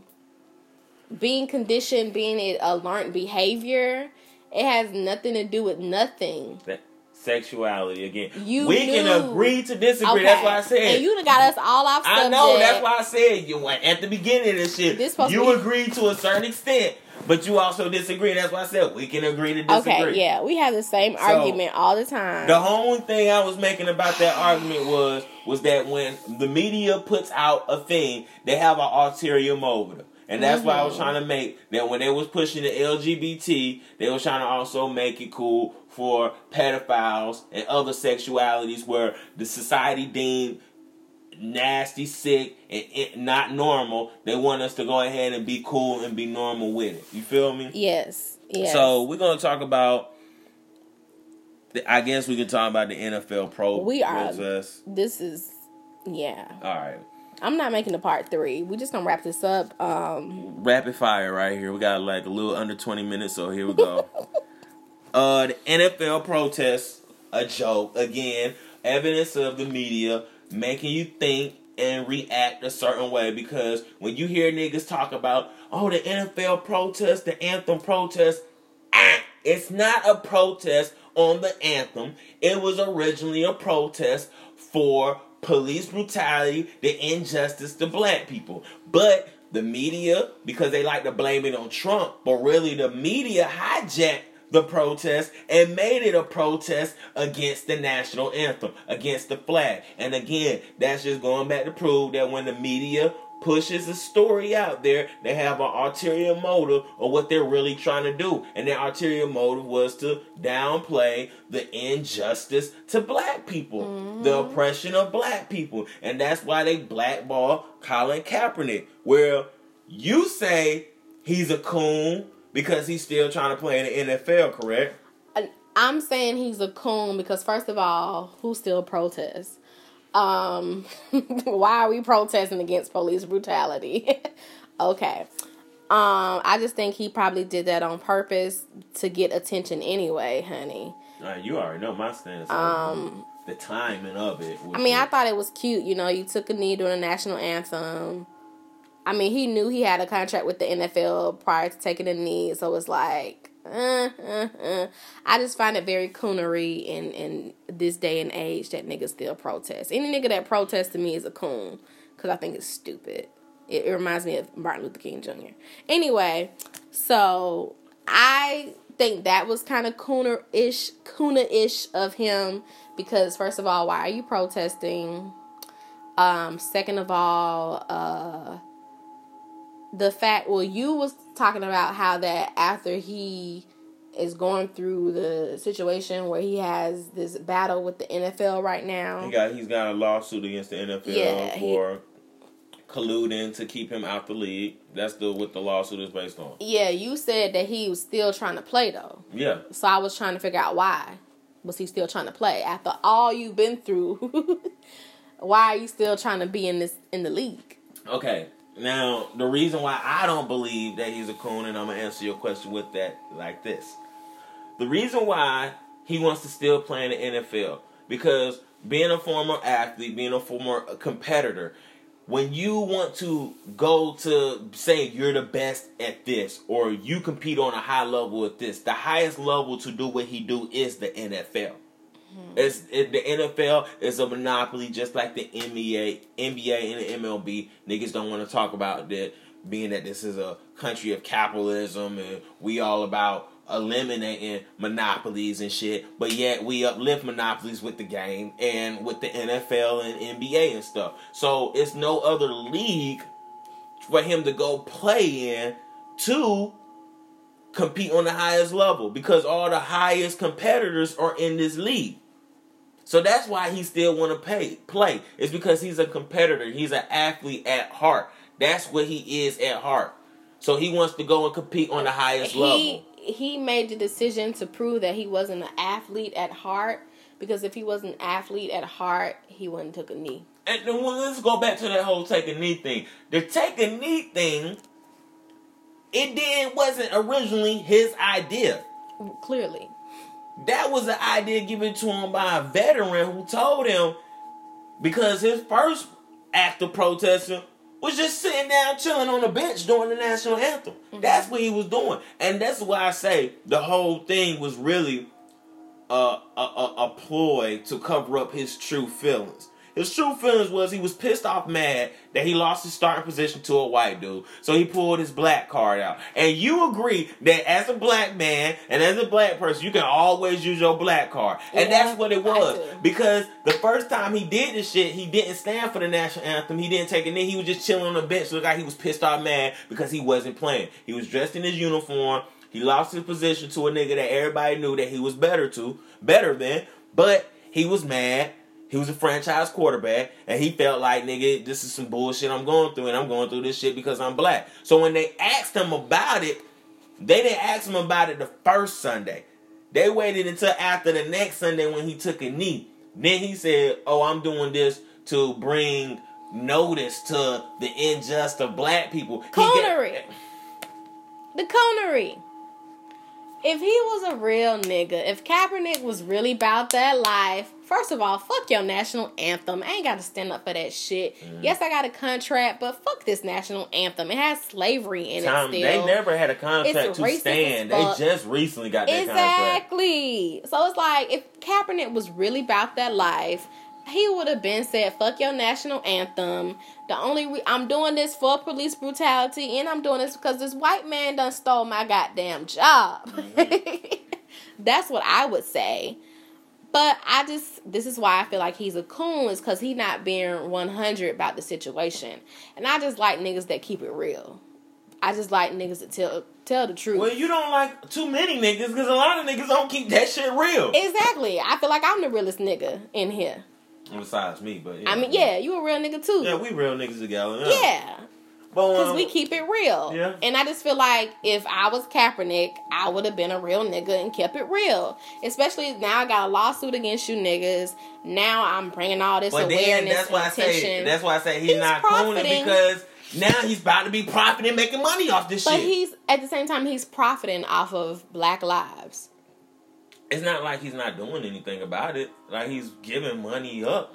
Being conditioned, being a learned behavior, it has nothing to do with nothing. That sexuality again. You we can agree to disagree. That's why I said. And you done got us all off I know. That's why I said you went at the beginning of this shit. This you to be- agreed to a certain extent, but you also disagree. That's why I said we can agree to disagree. Okay, yeah, we have the same So, argument all the time. The only thing I was making about that [sighs] argument was was that when the media puts out a thing, they have an ulterior motive. And that's why I was Mhm. trying to make that when they was pushing the LGBT, they was trying to also make it cool for pedophiles and other sexualities where the society deemed nasty, sick, and it, not normal. They want us to go ahead and be cool and be normal with it. You feel me? yes, yes. So we're gonna talk about. the- I guess we can talk about the NFL Pro We are- process. this is, yeah. All right. I'm not making a part three. We just gonna wrap this up. Um, Rapid fire right here. We got like a little under 20 minutes, so here we go. [laughs] uh, the NFL protests, a joke again. Evidence of the media making you think and react a certain way because when you hear niggas talk about, oh, the NFL protest, the anthem protest, ah, it's not a protest on the anthem. It was originally a protest for police brutality, the injustice to black people. But the media, because they like to blame it on Trump, but really the media hijacked the protest and made it a protest against the national anthem, against the flag. And again, that's just going back to prove that when the media pushes a story out there, they have an ulterior motive of what they're really trying to do. And their ulterior motive was to downplay the injustice to black people, mm-hmm. the oppression of black people. And that's why they blackball Colin Kaepernick, where you say he's a coon because he's still trying to play in the NFL, correct? I'm saying he's a coon because first of all, who still protests? Um, [laughs] why are we protesting against police brutality? [laughs] okay. Um, I just think he probably did that on purpose to get attention anyway, honey. Uh, you already know my stance. Um, the timing of it. I mean, I thought it was cute. You know, you took a knee during the national anthem. I mean, he knew he had a contract with the NFL prior to taking a knee, so it's like, [laughs] I just find it very coonery in in this day and age that niggas still protest. Any nigga that protests to me is a coon because I think it's stupid. It, it reminds me of Martin Luther King Jr. Anyway, so I think that was kind of cooner ish, cooner ish of him because first of all, why are you protesting? Um, second of all, uh the fact well you was talking about how that after he is going through the situation where he has this battle with the NFL right now. He got he's got a lawsuit against the NFL yeah, for he, colluding to keep him out the league. That's the what the lawsuit is based on. Yeah, you said that he was still trying to play though. Yeah. So I was trying to figure out why was he still trying to play after all you've been through. [laughs] why are you still trying to be in this in the league? Okay, now, the reason why I don't believe that he's a coon, and I'm gonna answer your question with that like this. The reason why he wants to still play in the NFL because being a former athlete, being a former competitor, when you want to go to say you're the best at this or you compete on a high level at this, the highest level to do what he do is the NFL. It's it, the NFL is a monopoly, just like the NBA, NBA and the MLB. Niggas don't want to talk about that, being that this is a country of capitalism and we all about eliminating monopolies and shit. But yet we uplift monopolies with the game and with the NFL and NBA and stuff. So it's no other league for him to go play in to compete on the highest level because all the highest competitors are in this league. So that's why he still want to pay play. It's because he's a competitor. He's an athlete at heart. That's what he is at heart. So he wants to go and compete on the highest he, level. He made the decision to prove that he wasn't an athlete at heart because if he was an athlete at heart, he wouldn't took a knee. And then well, let's go back to that whole take a knee thing. The take a knee thing, it didn't wasn't originally his idea. Clearly. That was an idea given to him by a veteran who told him because his first act of protesting was just sitting down chilling on the bench during the national anthem. Mm-hmm. That's what he was doing, and that's why I say the whole thing was really a, a, a, a ploy to cover up his true feelings. His true feelings was he was pissed off mad that he lost his starting position to a white dude. So he pulled his black card out. And you agree that as a black man and as a black person, you can always use your black card. And yeah, that's what it was. Because the first time he did this shit, he didn't stand for the national anthem. He didn't take a knee. He was just chilling on the bench. Look like he was pissed off mad because he wasn't playing. He was dressed in his uniform. He lost his position to a nigga that everybody knew that he was better to, better than, but he was mad he was a franchise quarterback, and he felt like, nigga, this is some bullshit I'm going through, and I'm going through this shit because I'm black. So when they asked him about it, they didn't ask him about it the first Sunday. They waited until after the next Sunday when he took a knee. Then he said, "Oh, I'm doing this to bring notice to the injustice of black people. Get- The coonery. If he was a real nigga, if Kaepernick was really about that life, first of all, fuck your national anthem. I ain't got to stand up for that shit. Mm. Yes, I got a contract, but fuck this national anthem. It has slavery in Tom, it still. they never had a contract It's to stand. They just recently got that contract. Exactly. So it's like if Kaepernick was really about that life, he would have been said, "Fuck your national anthem." The only re- I'm doing this for police brutality, and I'm doing this because this white man done stole my goddamn job. [laughs] That's what I would say. But I just this is why I feel like he's a coon is because he not being one hundred about the situation, and I just like niggas that keep it real. I just like niggas that tell tell the truth. Well, you don't like too many niggas because a lot of niggas don't keep that shit real. Exactly. I feel like I'm the realest nigga in here. Besides me, but I mean, yeah, you a real nigga too. yeah, we real niggas together. Yeah, but because um, we keep it real. Yeah. And I just feel like if I was Kaepernick, I would have been a real nigga and kept it real. Especially now, I got a lawsuit against you niggas. Now I'm bringing all this But then awareness that's why I say attention. that's why I say he's, He's not profiting. cooning because now he's about to be profiting, making money off this but shit. But he's at the same time he's profiting off of Black lives. it's not like he's not doing anything about it. Like he's giving money up.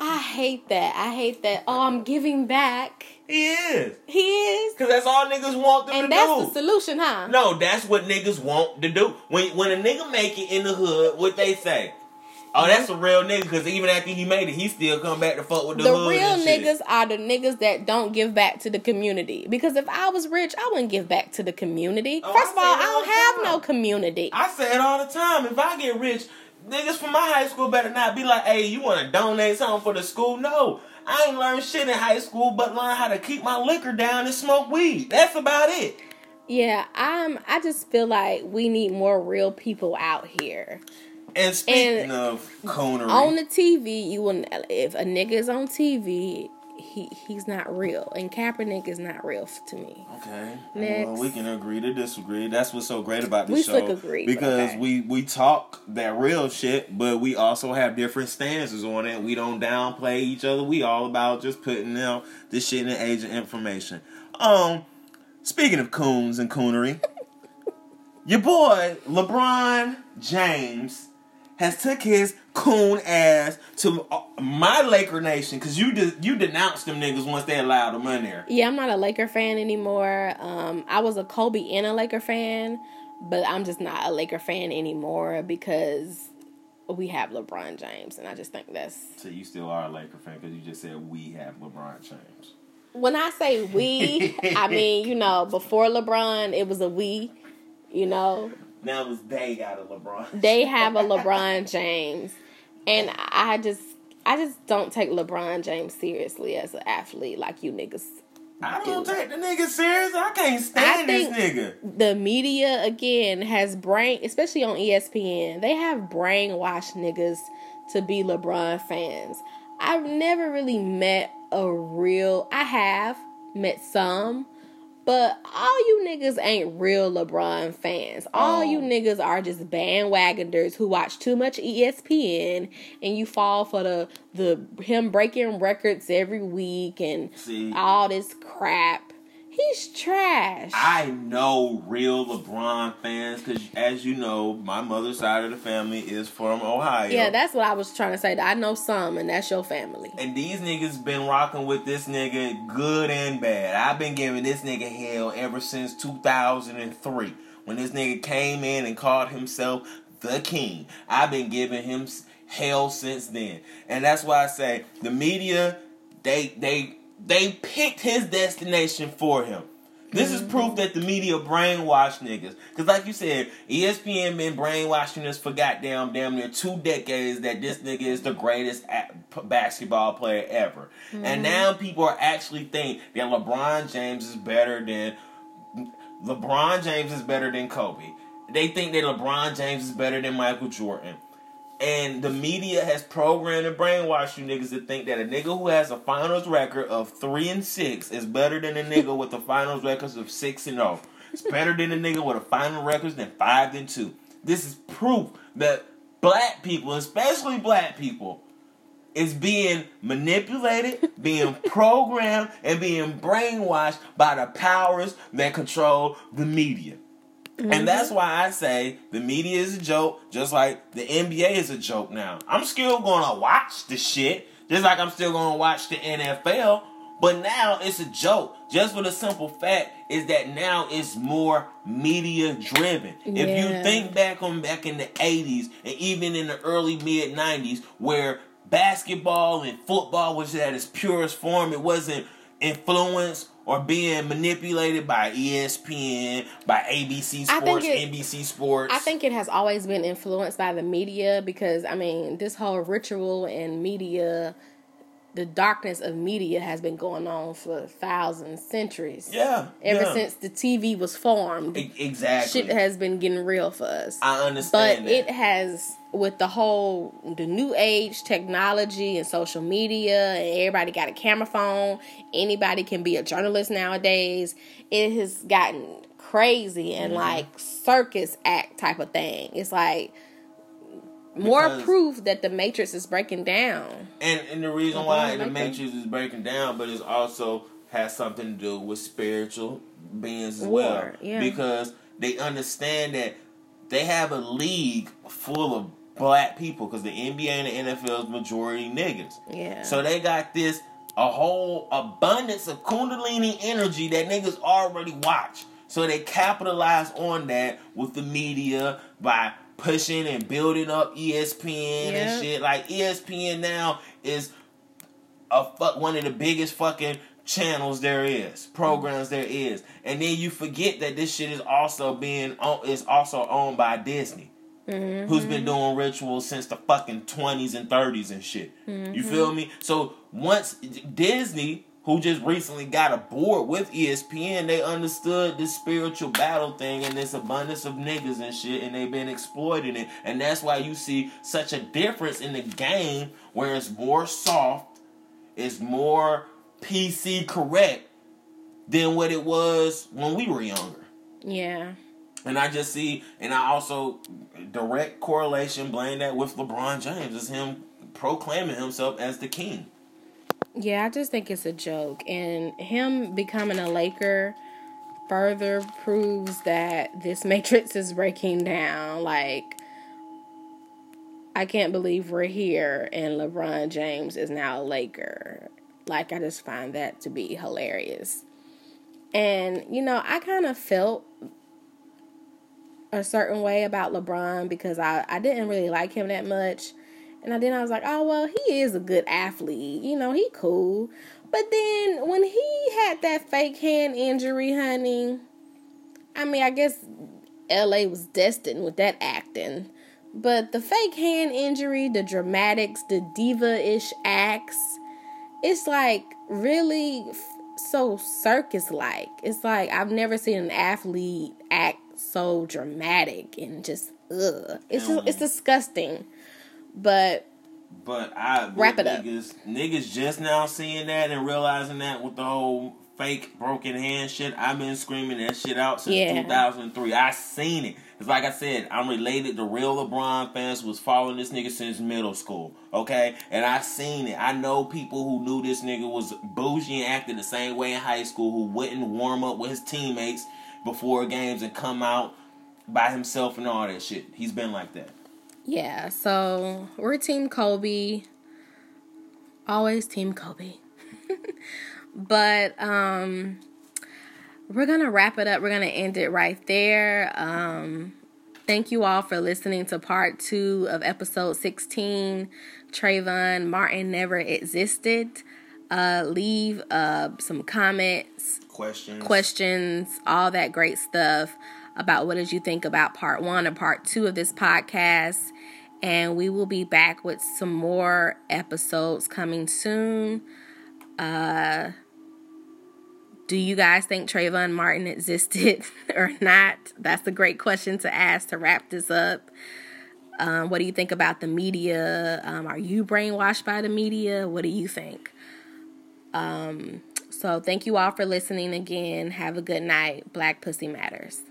I hate that. I hate that. Oh, I'm giving back. He is He is, because that's all niggas want them and to do. And that's the solution, huh? No, that's what niggas want to do. When when a nigga make it in the hood, what they say? Oh, that's mm-hmm. a real nigga. Because even after he made it, he still come back to fuck with the, the real niggas are the niggas that don't give back to the community. Because if I was rich, I wouldn't give back to the community. Oh, First I of all, I don't have time. no community. I say it all the time. If I get rich, niggas from my high school better not be like, "Hey, you want to donate something for the school?" No, I ain't learned shit in high school, but learn how to keep my liquor down and smoke weed. That's about it. yeah, I'm. I just feel like we need more real people out here And speaking And of coonery, on the TV. You will if a nigga is on TV, he he's not real, and Kaepernick is not real to me. Okay. Next. Well, we can agree to disagree. That's what's so great about this We show. agree, because okay. we we talk that real shit, but we also have different stances on it. We don't downplay each other. We all about just putting out this shit in the age of information. Um, speaking of coons and coonery, [laughs] your boy LeBron James has took his coon ass to uh, my Laker Nation because you de- you denounced them niggas once they allowed them in there. Yeah, I'm not a Laker fan anymore. Um, I was a Kobe and a Laker fan, but I'm just not a Laker fan anymore because we have LeBron James, and I just think that's So you still are a Laker fan because you just said we have LeBron James. when I say we, I [laughs] mean you know before LeBron, it was a we. You know, Now it was they got a LeBron. they have a LeBron James, and I just I just don't take LeBron James seriously as an athlete like you niggas. I don't do. take the nigga serious. I can't stand think- this nigga. the media again has brain especially on ESPN they have brainwashed niggas to be LeBron fans I've never really met a real I have met some but all you niggas ain't real LeBron fans. All Oh. you niggas are just bandwagoners who watch too much ESPN and you fall for the the him breaking records every week and See, all this crap. He's trash. I know real LeBron fans because, as you know, my mother's side of the family is from Ohio. Yeah, that's what I was trying to say. I know some, and that's your family. And these niggas been rocking with this nigga good and bad. I've been giving this nigga hell ever since 2003 when this nigga came in and called himself the king. I've been giving him hell since then. And that's why I say the media they they they picked his destination for him. This is mm-hmm. proof that the media brainwashed niggas. Cause like you said, ESPN been brainwashing us for goddamn damn near two decades that this nigga is the greatest basketball player ever. And mm-hmm. now people are actually think that LeBron James is better than LeBron James is better than Kobe. They think that LeBron James is better than Michael Jordan. And the media has programmed and brainwashed you niggas to think that a nigga who has a finals record of three and six is better than a nigga with a finals records of six and zero. It's better than a nigga with a final records than five and two. This is proof that black people, especially black people, is being manipulated, being [laughs] programmed, and being brainwashed by the powers that control the media. And that's mm-hmm. why I say the media is a joke, just like the NBA is a joke now. I'm still gonna watch the shit, just like I'm still gonna watch the NFL. But now it's a joke, just for the simple fact is that now it's more media driven. If you think back on back in the 80s and even in the early mid 90s, where basketball and football was at its purest form, it wasn't influenced or being manipulated by ESPN, by ABC Sports, it- NBC Sports. I think it has always been influenced by the media because I mean this whole ritual and media, the darkness of media has been going on for thousands, centuries. yeah, Ever yeah. since the TV was formed, E- exactly. shit has been getting real for us. I but understand that. it has with the whole the new age technology and social media and everybody got a camera phone anybody can be a journalist nowadays it has gotten crazy and Mm-hmm. like circus act type of thing it's like more Because- proof that the matrix is breaking down And and the reason why the. Matrix is breaking down, but it also has something to do with spiritual beings as War, well. yeah. Because they understand that they have a league full of black people because the NBA and the NFL is majority niggas. yeah So they got this a whole abundance of kundalini energy that niggas already watch. So they capitalize on that with the media by pushing and building up ESPN Yeah. and shit. Like ESPN now is a fuck one of the biggest fucking channels there is, programs there is, and then you forget that this shit is also being is also owned by Disney, who's been mm-hmm. doing rituals since the fucking twenties and thirties and shit. You mm-hmm. feel me? So once Disney, who just recently got a board with ESPN, they understood this spiritual battle thing and this abundance of niggas and shit, and they've been exploiting it, and that's why you see such a difference in the game where it's more soft is more PC correct than what it was when we were younger. yeah And I just see, and I also direct correlation blame that with LeBron James is him proclaiming himself as the king. Yeah, I just think it's a joke. And him becoming a Laker further proves that this matrix [laughs] is breaking down. Like, I can't believe we're here and LeBron James is now a Laker. Like, I just find that to be hilarious. And, you know, I kind of felt a certain way about LeBron because I, I didn't really like him that much. And then I was like, oh, well, he is a good athlete. You know, he cool. But then when he had that fake hand injury, honey, I mean, I guess LA was destined with that acting. But the fake hand injury, the dramatics, the diva ish acts, it's like really so circus like. It's like I've never seen an athlete act so dramatic and just ugh. It's just, it's disgusting. But But I Wrap it up. niggas, Niggas just now seeing that and realizing that with the whole fake broken hand shit. I've been screaming that shit out since Yeah. 2003. I seen it. It's like I said, I'm related to real LeBron fans was following this nigga since middle school. Okay? And I seen it. I know people who knew this nigga was bougie and acted the same way in high school who wouldn't warm up with his teammates before games and come out by himself and all that shit. He's been like that. yeah, so we're Team Kobe. Always Team Kobe. [laughs] but um we're gonna wrap it up. We're gonna end it right there. Um thank you all for listening to part two of episode 16. Trayvon Martin never existed. Uh leave uh some comments Questions. questions, all that great stuff about what did you think about part one or part two of this podcast. And we will be back with some more episodes coming soon. Uh, do you guys think Trayvon Martin existed [laughs] or not? That's a great question to ask to wrap this up. Um, what do you think about the media? Um, are you brainwashed by the media? What do you think? Um, so thank you all for listening again. Have a good night. Black Pussy Matters.